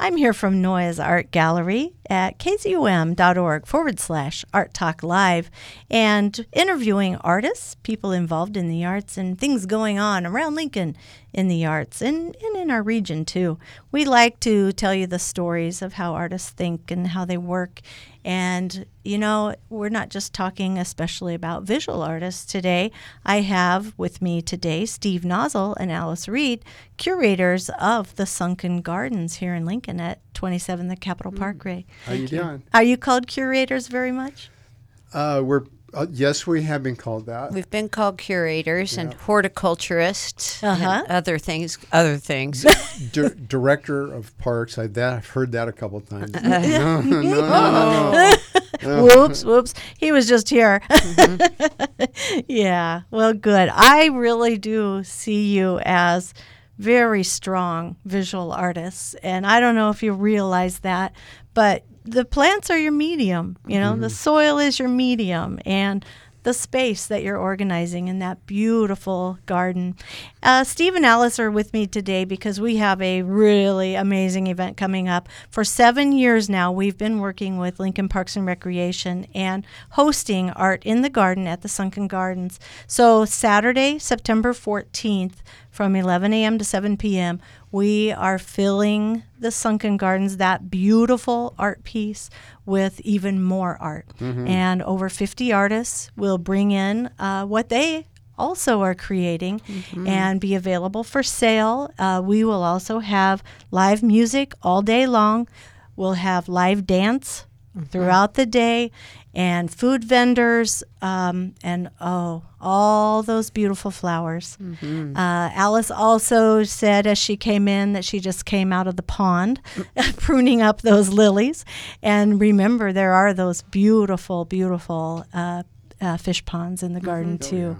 I'm here from Noyes Art Gallery at kzum.org forward slash Art Talk Live and interviewing artists, people involved in the arts, and things going on around Lincoln in the arts and, and in our region too. We like to tell you the stories of how artists think and how they work. And, you know, we're not just talking especially about visual artists today. I have with me today Steve Nosal and Alice Reed, curators of the Sunken Gardens here in Lincoln at 27 the Capitol Mm. Parkway. How you doing? Are you called curators very much? Uh, we're uh, yes, we have been called that. We've been called curators and horticulturists Uh-huh. and other things. Other things. Di- director of parks. I that I've heard that a couple times. Uh, no, no, no, no, no. whoops, whoops. He was just here. yeah. Well, good. I really do see you as very strong visual artists. And I don't know if you realize that, but the plants are your medium. You know, the soil is your medium. And the space that you're organizing in that beautiful garden. Uh, Steve and Alice are with me today because we have a really amazing event coming up. For seven years now, we've been working with Lincoln Parks and Recreation and hosting Art in the Garden at the Sunken Gardens. So, Saturday, September 14th, from 11 a.m. to 7 p.m., we are filling the Sunken Gardens, that beautiful art piece, with even more art. And over 50 artists will bring in uh, what they also are creating and be available for sale. Uh, we will also have live music all day long. We'll have live dance throughout the day and food vendors um, and oh all those beautiful flowers. Uh, alice also said as she came in that she just came out of the pond pruning up those lilies. And remember there are those beautiful beautiful uh, uh, fish ponds in the garden too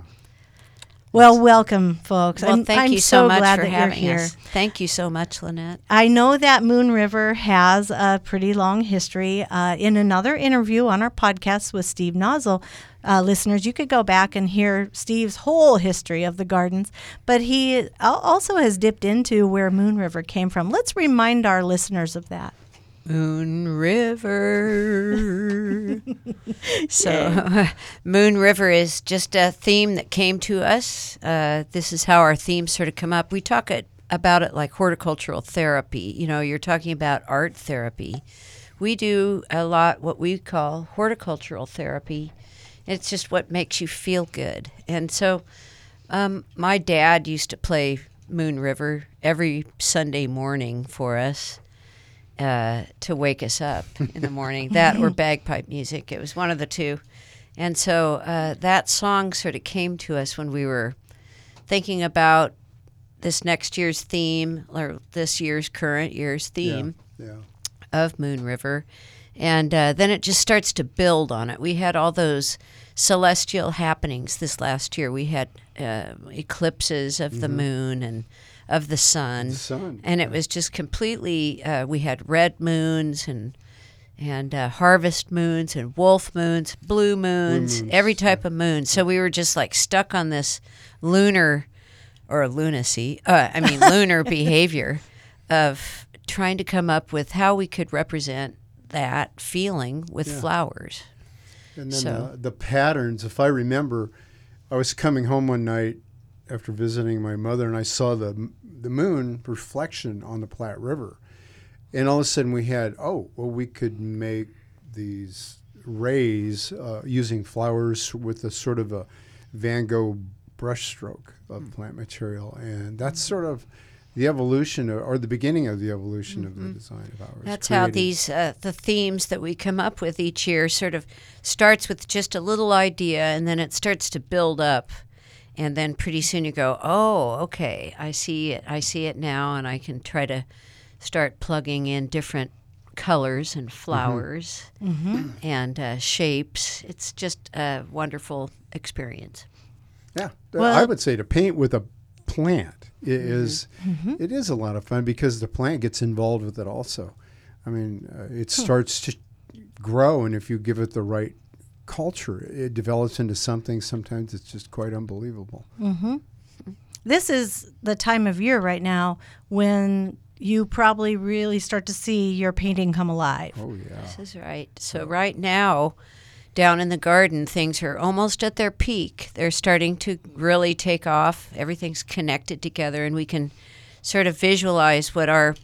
well welcome folks well, I'm, thank I'm you so, much glad for that having you're here us. Thank you so much, Lynette. I know that Moon River has a pretty long history. Uh, in another interview on our podcast with Steve Nosal, uh, listeners, you could go back and hear Steve's whole history of the gardens, but he also has dipped into where Moon River came from. Let's remind our listeners of that. Moon River. so, Moon River is just a theme that came to us. Uh, this is how our themes sort of come up. We talk it, about it like horticultural therapy. You know, you're talking about art therapy. We do a lot what we call horticultural therapy. It's just what makes you feel good. And so, um, my dad used to play Moon River every Sunday morning for us uh, to wake us up in the morning. that or bagpipe music. It was one of the two. And so uh, that song sort of came to us when we were thinking about this next year's theme or this year's current year's theme Yeah. of Moon River. And uh, then it just starts to build on it. We had all those celestial happenings this last year. We had uh, eclipses of the moon and of the sun. The sun, And it was just completely, uh, we had red moons and and uh, harvest moons and wolf moons, blue moons, moons, every type of moon. So we were just like stuck on this lunar or lunacy, uh, I mean, lunar behavior of trying to come up with how we could represent that feeling with flowers. And then So- the, the patterns, if I remember, I was coming home one night after visiting my mother, and I saw the the moon reflection on the Platte River, and all of a sudden we had oh well we could make these rays uh, using flowers with a sort of a Van Gogh brushstroke of plant material, and that's sort of the evolution or, or the beginning of the evolution of the design of ours. That's how these uh, the themes that we come up with each year sort of starts with just a little idea, and then it starts to build up, and then pretty soon you go, oh, okay, I see it, I see it now, and I can try to start plugging in different colors and flowers and uh, shapes. It's just a wonderful experience. Yeah, Well- I would say to paint with a plant is Mm-hmm. it is a lot of fun because the plant gets involved with it also. I mean, uh, it starts to grow, and if you give it the right culture, it develops into something. Sometimes it's just quite unbelievable. Mm-hmm. This is the time of year right now when you probably really start to see your painting come alive. Oh yeah, This is right. So right now, down in the garden, things are almost at their peak. They're starting to really take off. Everything's connected together, and we can sort of visualize what our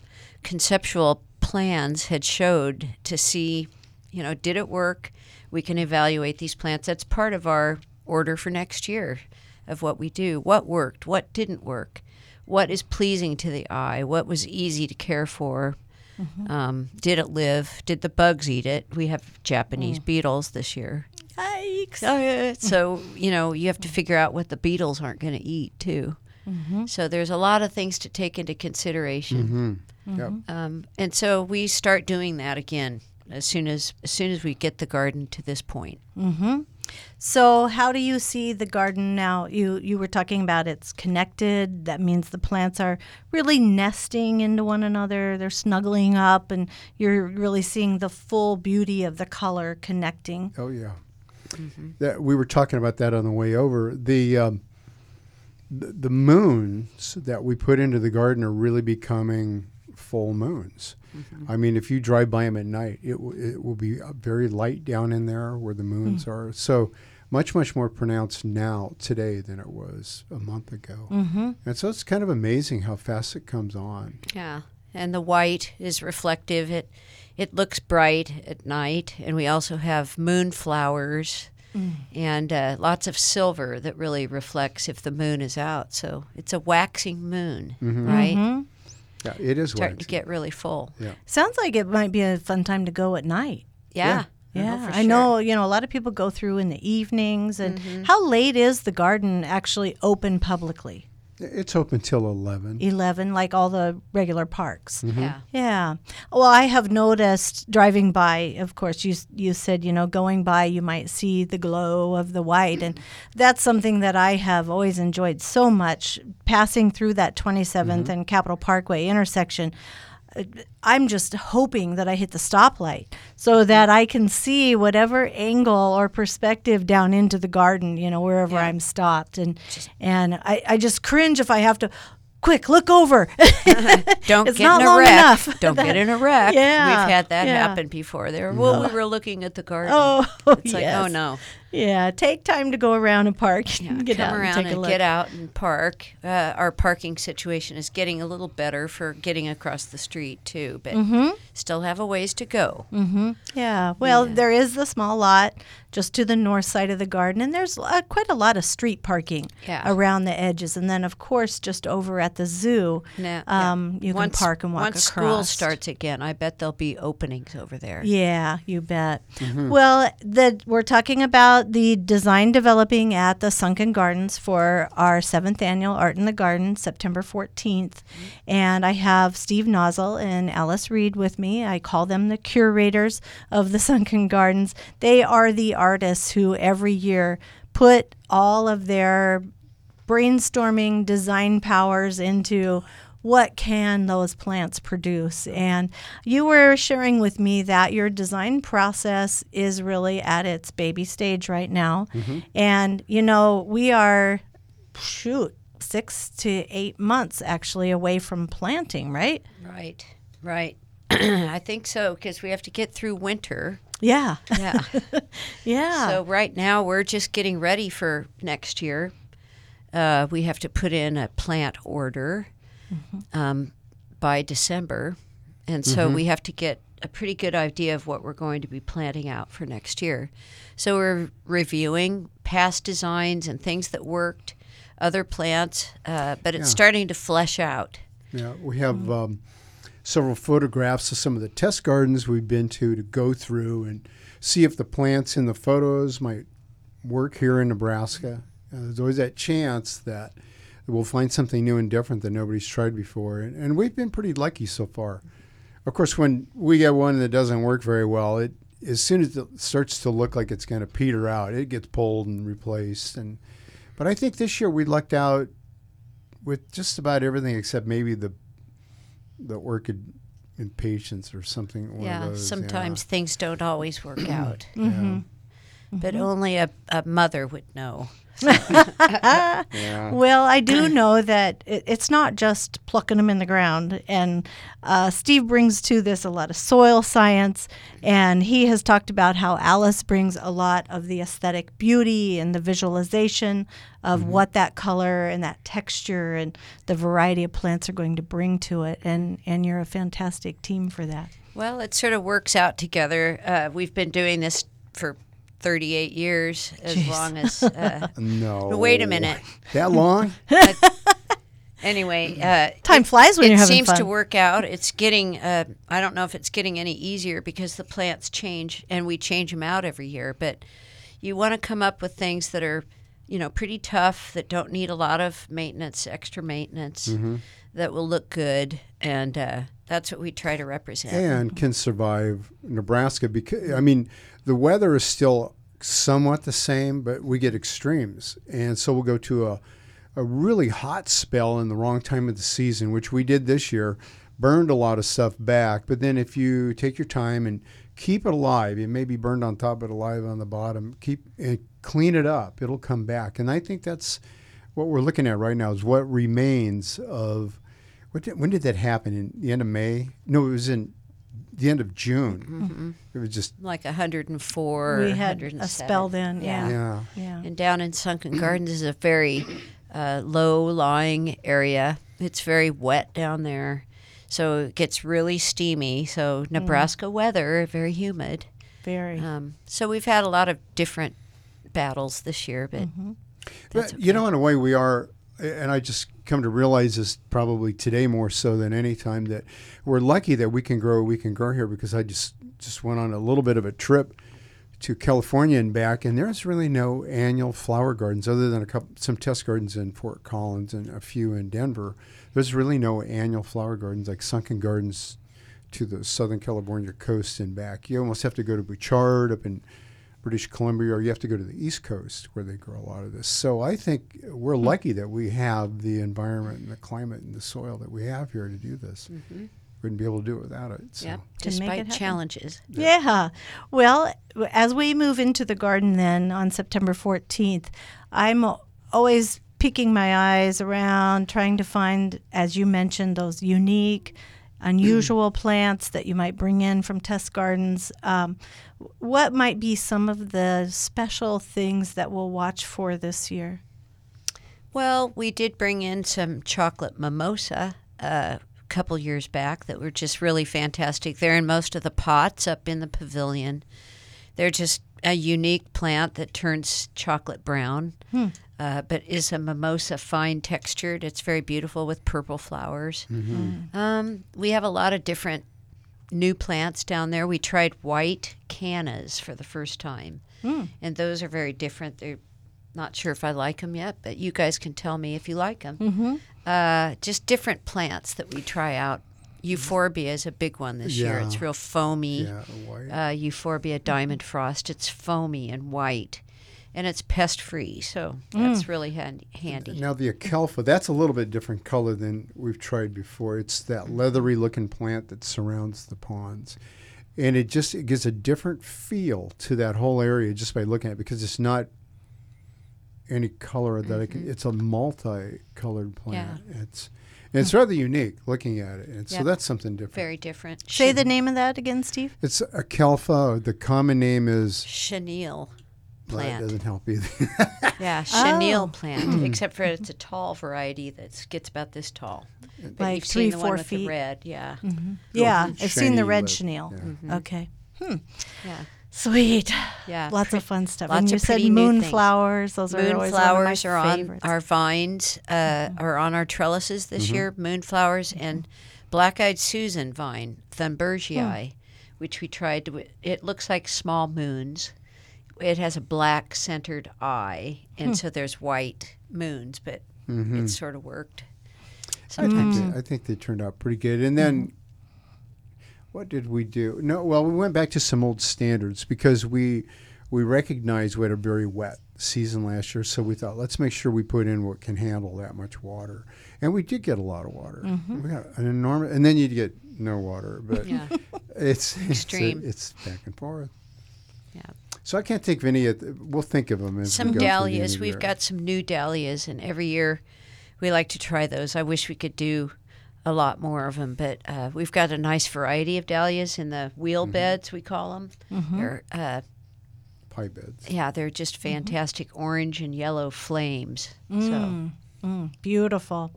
conceptual plans had showed to see, you know, did it work? We can evaluate these plants. That's part of our order for next year of what we do. What worked? What didn't work? What is pleasing to the eye? What was easy to care for? Mm-hmm. Um, did it live? Did the bugs eat it? We have Japanese mm. beetles this year. Yikes. Oh, so, you know, you have to figure out what the beetles aren't going to eat, too. Mm-hmm. So there's a lot of things to take into consideration. Mm-hmm. Yep. Um, and so we start doing that again as soon as as soon as we get the garden to this point. So, how do you see the garden now? You you were talking about it's connected. That means the plants are really nesting into one another. They're snuggling up, and you're really seeing the full beauty of the color connecting. Oh yeah. That we were talking about that on the way over. The um, the, the moons that we put into the garden are really becoming full moons. I mean, if you drive by them at night, it w- it will be uh, very light down in there where the moons are. So much much more pronounced now today than it was a month ago. Mm-hmm. And so it's kind of amazing how fast it comes on. Yeah, and the white is reflective. It it looks bright at night, and we also have moonflowers and uh, lots of silver that really reflects if the moon is out. So it's a waxing moon, right? Yeah, it is Starting to get really full. Yeah. Sounds like it might be a fun time to go at night. Yeah, Yeah, for I sure. Mm-hmm. know. You know, a lot of people go through in the evenings. And how late is the garden actually open publicly? It's open till eleven. Eleven, like all the regular parks. Mm-hmm. Yeah. Yeah. Well, I have noticed driving by. Of course, you you said you know going by you might see the glow of the white, and mm-hmm. that's something that I have always enjoyed so much. Passing through that 27th mm-hmm. and Capitol Parkway intersection, I'm just hoping that I hit the stoplight so that I can see whatever angle or perspective down into the garden. You know, wherever Yeah. I'm stopped, and and I, I just cringe if I have to. Quick, look over. Don't It's get in a wreck. enough. Don't get in a wreck. Yeah, We've had that yeah. happen before. There, well, we were looking at the garden. Oh, it's like, oh no. Yeah, take time to go around and park. Yeah, get come out around and take a and look. get out and park. Uh, our parking situation is getting a little better for getting across the street too, but Mm-hmm. still have a ways to go. Yeah, well, there is the small lot just to the north side of the garden, and there's uh, quite a lot of street parking Yeah. around the edges. And then, of course, just over at the zoo, Now, yeah. um, you once, can park and walk once across. school starts again, I bet there'll be openings over there. Yeah, you bet. Well, the, we're talking about the design developing at the Sunken Gardens for our seventh annual Art in the Garden, September 14th. And I have Steve Nosal and Alice Reed with me. I call them the curators of the Sunken Gardens. They are the artists who every year put all of their brainstorming design powers into what can those plants produce and you were sharing with me that your design process is really at its baby stage right now and you know we are shoot 6 to 8 months actually away from planting right Right, right. I think so because we have to get through winter. yeah Yeah. yeah So right now we're just getting ready for next year. Uh, we have to put in a plant order um, by December, and so we have to get a pretty good idea of what we're going to be planting out for next year. So we're reviewing past designs and things that worked, other plants, uh, but it's Yeah. starting to flesh out. Yeah, we have um, several photographs of some of the test gardens we've been to to go through and see if the plants in the photos might work here in Nebraska. Uh, there's always that chance that we'll find something new and different that nobody's tried before, and, and we've been pretty lucky so far. of course, when we get one that doesn't work very well, it as soon as it starts to look like it's going to peter out, it gets pulled and replaced. And but I think this year we lucked out with just about everything except maybe the the orchid impatiens or something. One of yeah, those, sometimes things don't always work out, Mm-hmm. but only a, a mother would know. Yeah. yeah. Well, I do know that it, it's not just plucking them in the ground. And uh, Steve brings to this a lot of soil science. And he has talked about how Alice brings a lot of the aesthetic beauty and the visualization of what that color and that texture and the variety of plants are going to bring to it. And, and you're a fantastic team for that. Well, it sort of works out together. Uh, we've been doing this for 38 years, as Jeez. long as. Uh, No. wait a minute. That long? anyway, uh, Time flies when it you're having seems fun. to work out. It's getting. Uh, I don't know if it's getting any easier because the plants change and we change them out every year. But you want to come up with things that are, you know, pretty tough that don't need a lot of maintenance, extra maintenance, Mm-hmm. that will look good, and uh, that's what we try to represent. and can survive Nebraska because I mean the weather is still somewhat the same, but we get extremes, and so we'll go to a a really hot spell in the wrong time of the season, which we did this year, burned a lot of stuff back. But then if you take your time and keep it alive, it may be burned on top but alive on the bottom. Keep and clean it up; it'll come back, and I think that's what we're looking at right now is what remains of what did, when did that happen in the end of May? No, it was in the end of June. It was just like 104 we had a spell then. Yeah. yeah. Yeah. And down in Sunken Gardens is a very uh, low lying area. It's very wet down there. So it gets really steamy. So Nebraska weather, very humid. Very. Um, so we've had a lot of different battles this year, but that's But, You know, in a way, we are, and I just come to realize this probably today more so than any time that we're lucky that we can grow. We can grow here because I just just went on a little bit of a trip to California and back, and there's really no annual flower gardens other than a couple some test gardens in Fort Collins and a few in Denver. There's really no annual flower gardens like Sunken Gardens to the Southern California coast and back. You almost have to go to Butchart up in British Columbia, or you have to go to the East Coast where they grow a lot of this. So I think we're lucky that we have the environment and the climate and the soil that we have here to do this. Wouldn't be able to do it without it. So. yep, Can it despite challenges. Yeah. Well, as we move into the garden then on September 14th, I'm always peeking my eyes around trying to find, as you mentioned, those unique, unusual plants that you might bring in from test gardens. Um, what might be some of the special things that we'll watch for this year? Well, we did bring in some chocolate mimosa uh, a couple years back that were just really fantastic. They're in most of the pots up in the pavilion. They're just a unique plant that turns chocolate brown, uh, but is a mimosa fine textured. It's very beautiful with purple flowers. Um, we have a lot of different new plants down there. We tried white cannas for the first time, and those are very different. They're not sure if I like them yet, but you guys can tell me if you like them. Mm-hmm. Uh, just different plants that we try out. Euphorbia is a big one this year. It's real foamy. Yeah, white. Uh, Euphorbia diamond frost. It's foamy and white, and it's pest free. So hmm. that's really hand- handy. Now the acalypha, that's a little bit different color than we've tried before. It's that leathery looking plant that surrounds the ponds. And it just it gives a different feel to that whole area just by looking at it because it's not any color that I can mm-hmm. it's a multi-colored plant. Yeah. It's and it's rather unique looking at it. And Yeah. so that's something different. Very different. Say the name of that again, Steve. It's acalypha. The common name is chenille well, that plant. doesn't help either. Yeah, chenille Oh. plant, except for it's a tall variety that gets about this tall. But Like you've three, seen the four one with feet. the red, yeah, Yeah, Mhm. I've seen the red lip, chenille. yeah. Okay. yeah, Sweet. yeah. Lots Pre- of fun stuff. lots and you of said pretty new things. moonflowers. Those are always Moonflowers one are of my on favorites. our vines, uh, are on our trellises this Mm-hmm. year. Moonflowers and black-eyed Susan vine, Thunbergia, Hmm. which we tried. To, it looks like small moons. It has a black centered eye, and Hmm. so there's white moons, but Mhm. it sort of worked. I think, Sometimes. they, I think they turned out pretty good. And then what did we do? No, well, we went back to some old standards because we we recognized we had a very wet season last year, so we thought let's make sure we put in what can handle that much water, and we did get a lot of water. Mm-hmm. We got an enormous, and then you'd get no water, but Yeah. it's Extreme. It's, it's back and forth. Yeah. So I can't think of any. Of we'll think of them as some we go through the end dahlias. the We've got some new dahlias, and every year we like to try those. I wish we could do a lot more of them, but uh, we've got a nice variety of dahlias in the wheel beds, we call them. They're, uh, pie beds. yeah, they're just fantastic orange and yellow flames. So Mm, beautiful.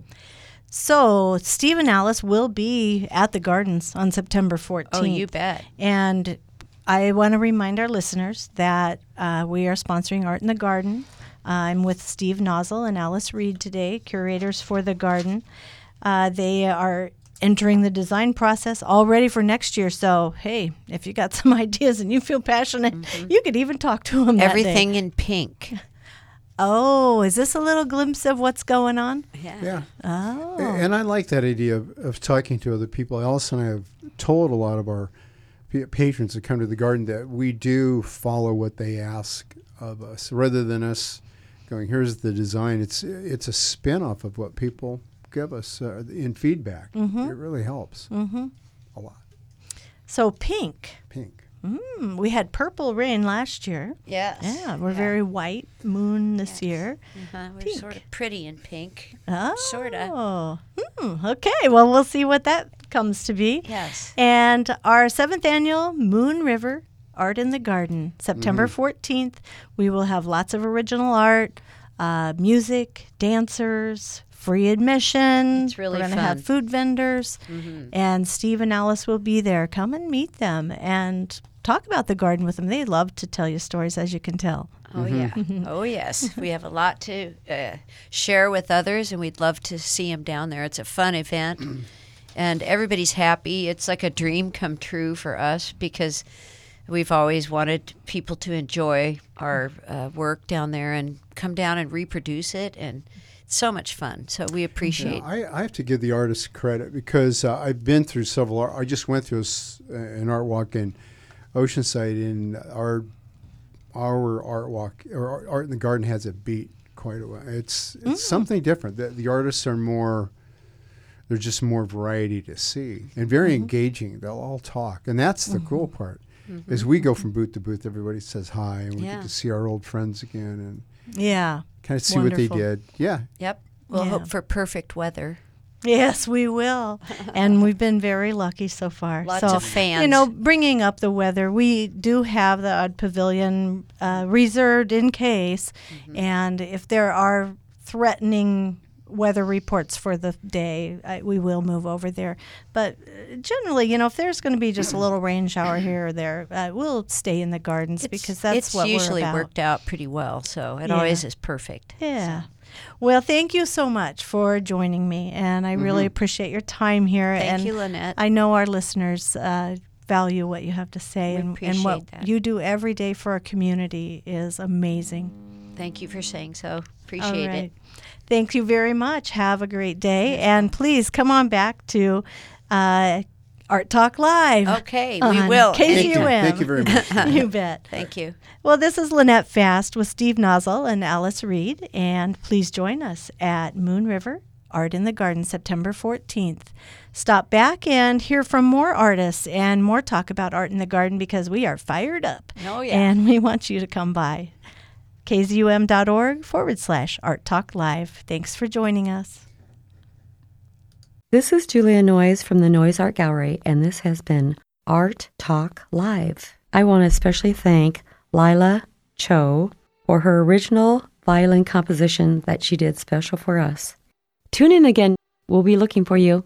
So, Steve and Alice will be at the gardens on September 14th. oh, you bet. And I want to remind our listeners that uh, we are sponsoring Art in the Garden. I'm with Steve Nosal and Alice Reed today, curators for the garden. Uh, they are entering the design process all ready for next year. So, hey, if you got some ideas and you feel passionate, you could even talk to them. Everything in pink. Oh, is this a little glimpse of what's going on? Yeah. Yeah. Oh. And I like that idea of, of talking to other people. Alice and I have told a lot of our pa- patrons that come to the garden that we do follow what they ask of us, rather than us going, "Here's the design." It's it's a spin off of what people give us uh, in feedback. It really helps Mm-hmm. a lot. So, pink. Pink. Mm, we had purple rain last year. Yes. Yeah, we're very white moon this Yes. year. Uh-huh. We're Pink. sort of pretty in pink. Oh. Sorta. Hmm, okay, well, we'll see what that comes to be. Yes. And our seventh annual Moon River Art in the Garden, September 14th. We will have lots of original art, uh, music, dancers, free admission. It's really We're gonna have food vendors. And Steve and Alice will be there. Come and meet them and talk about the garden with them. They love to tell you stories, as you can tell. Oh yeah. oh yes. We have a lot to uh, share with others, and we'd love to see them down there. It's a fun event, and everybody's happy. It's like a dream come true for us because we've always wanted people to enjoy our uh, work down there and come down and reproduce it, and it's so much fun. So we appreciate. Yeah, I, I have to give the artists credit because uh, I've been through several. I just went through a s an art walk in Oceanside, and our our art walk or art in the garden has a beat quite a way. It's it's mm. something different. The, the artists are more. There's just more variety to see and very mm-hmm. engaging. They'll all talk, and that's the cool mm-hmm. part. Mm-hmm. As we go from booth to booth, everybody says hi, and we Yeah. get to see our old friends again and Yeah. kind of see what they did. Yeah, Yep. We'll Yeah. hope for perfect weather. Yes, we will. and we've been very lucky so far. Lots so, of fans. You know, bringing up the weather, we do have the odd pavilion uh, reserved in case. Mm-hmm. And if there are threatening weather reports for the day, I, we will move over there. But uh, generally, you know, if there's going to be just a little rain shower here or there, uh, we'll stay in the gardens because that's it's what usually worked out pretty well. So it Yeah. always is perfect. Yeah. Well, thank you so much for joining me, and I really appreciate your time here. Thank and you, Lynette. I know our listeners uh, value what you have to say, and, and what that. you do every day for our community is amazing. Thank you for saying so. Appreciate right. it. Thank you very much. Have a great day, and please come on back to uh, Art Talk Live. Okay, we on will. thank you, KZUM. thank you very much. you bet. Thank you. Well, this is Lynette Fast with Steve Nosal and Alice Reed, and please join us at Moon River Art in the Garden September 14th. Stop back and hear from more artists and more talk about art in the garden because we are fired up. Oh, yeah. And we want you to come by. kzum.org forward slash art talk live. Thanks for joining us. This is Julia Noyes from the Noyes Art Gallery, and this has been Art Talk Live. I want to especially thank Lila Cho for her original violin composition that she did special for us. Tune in again. We'll be looking for you.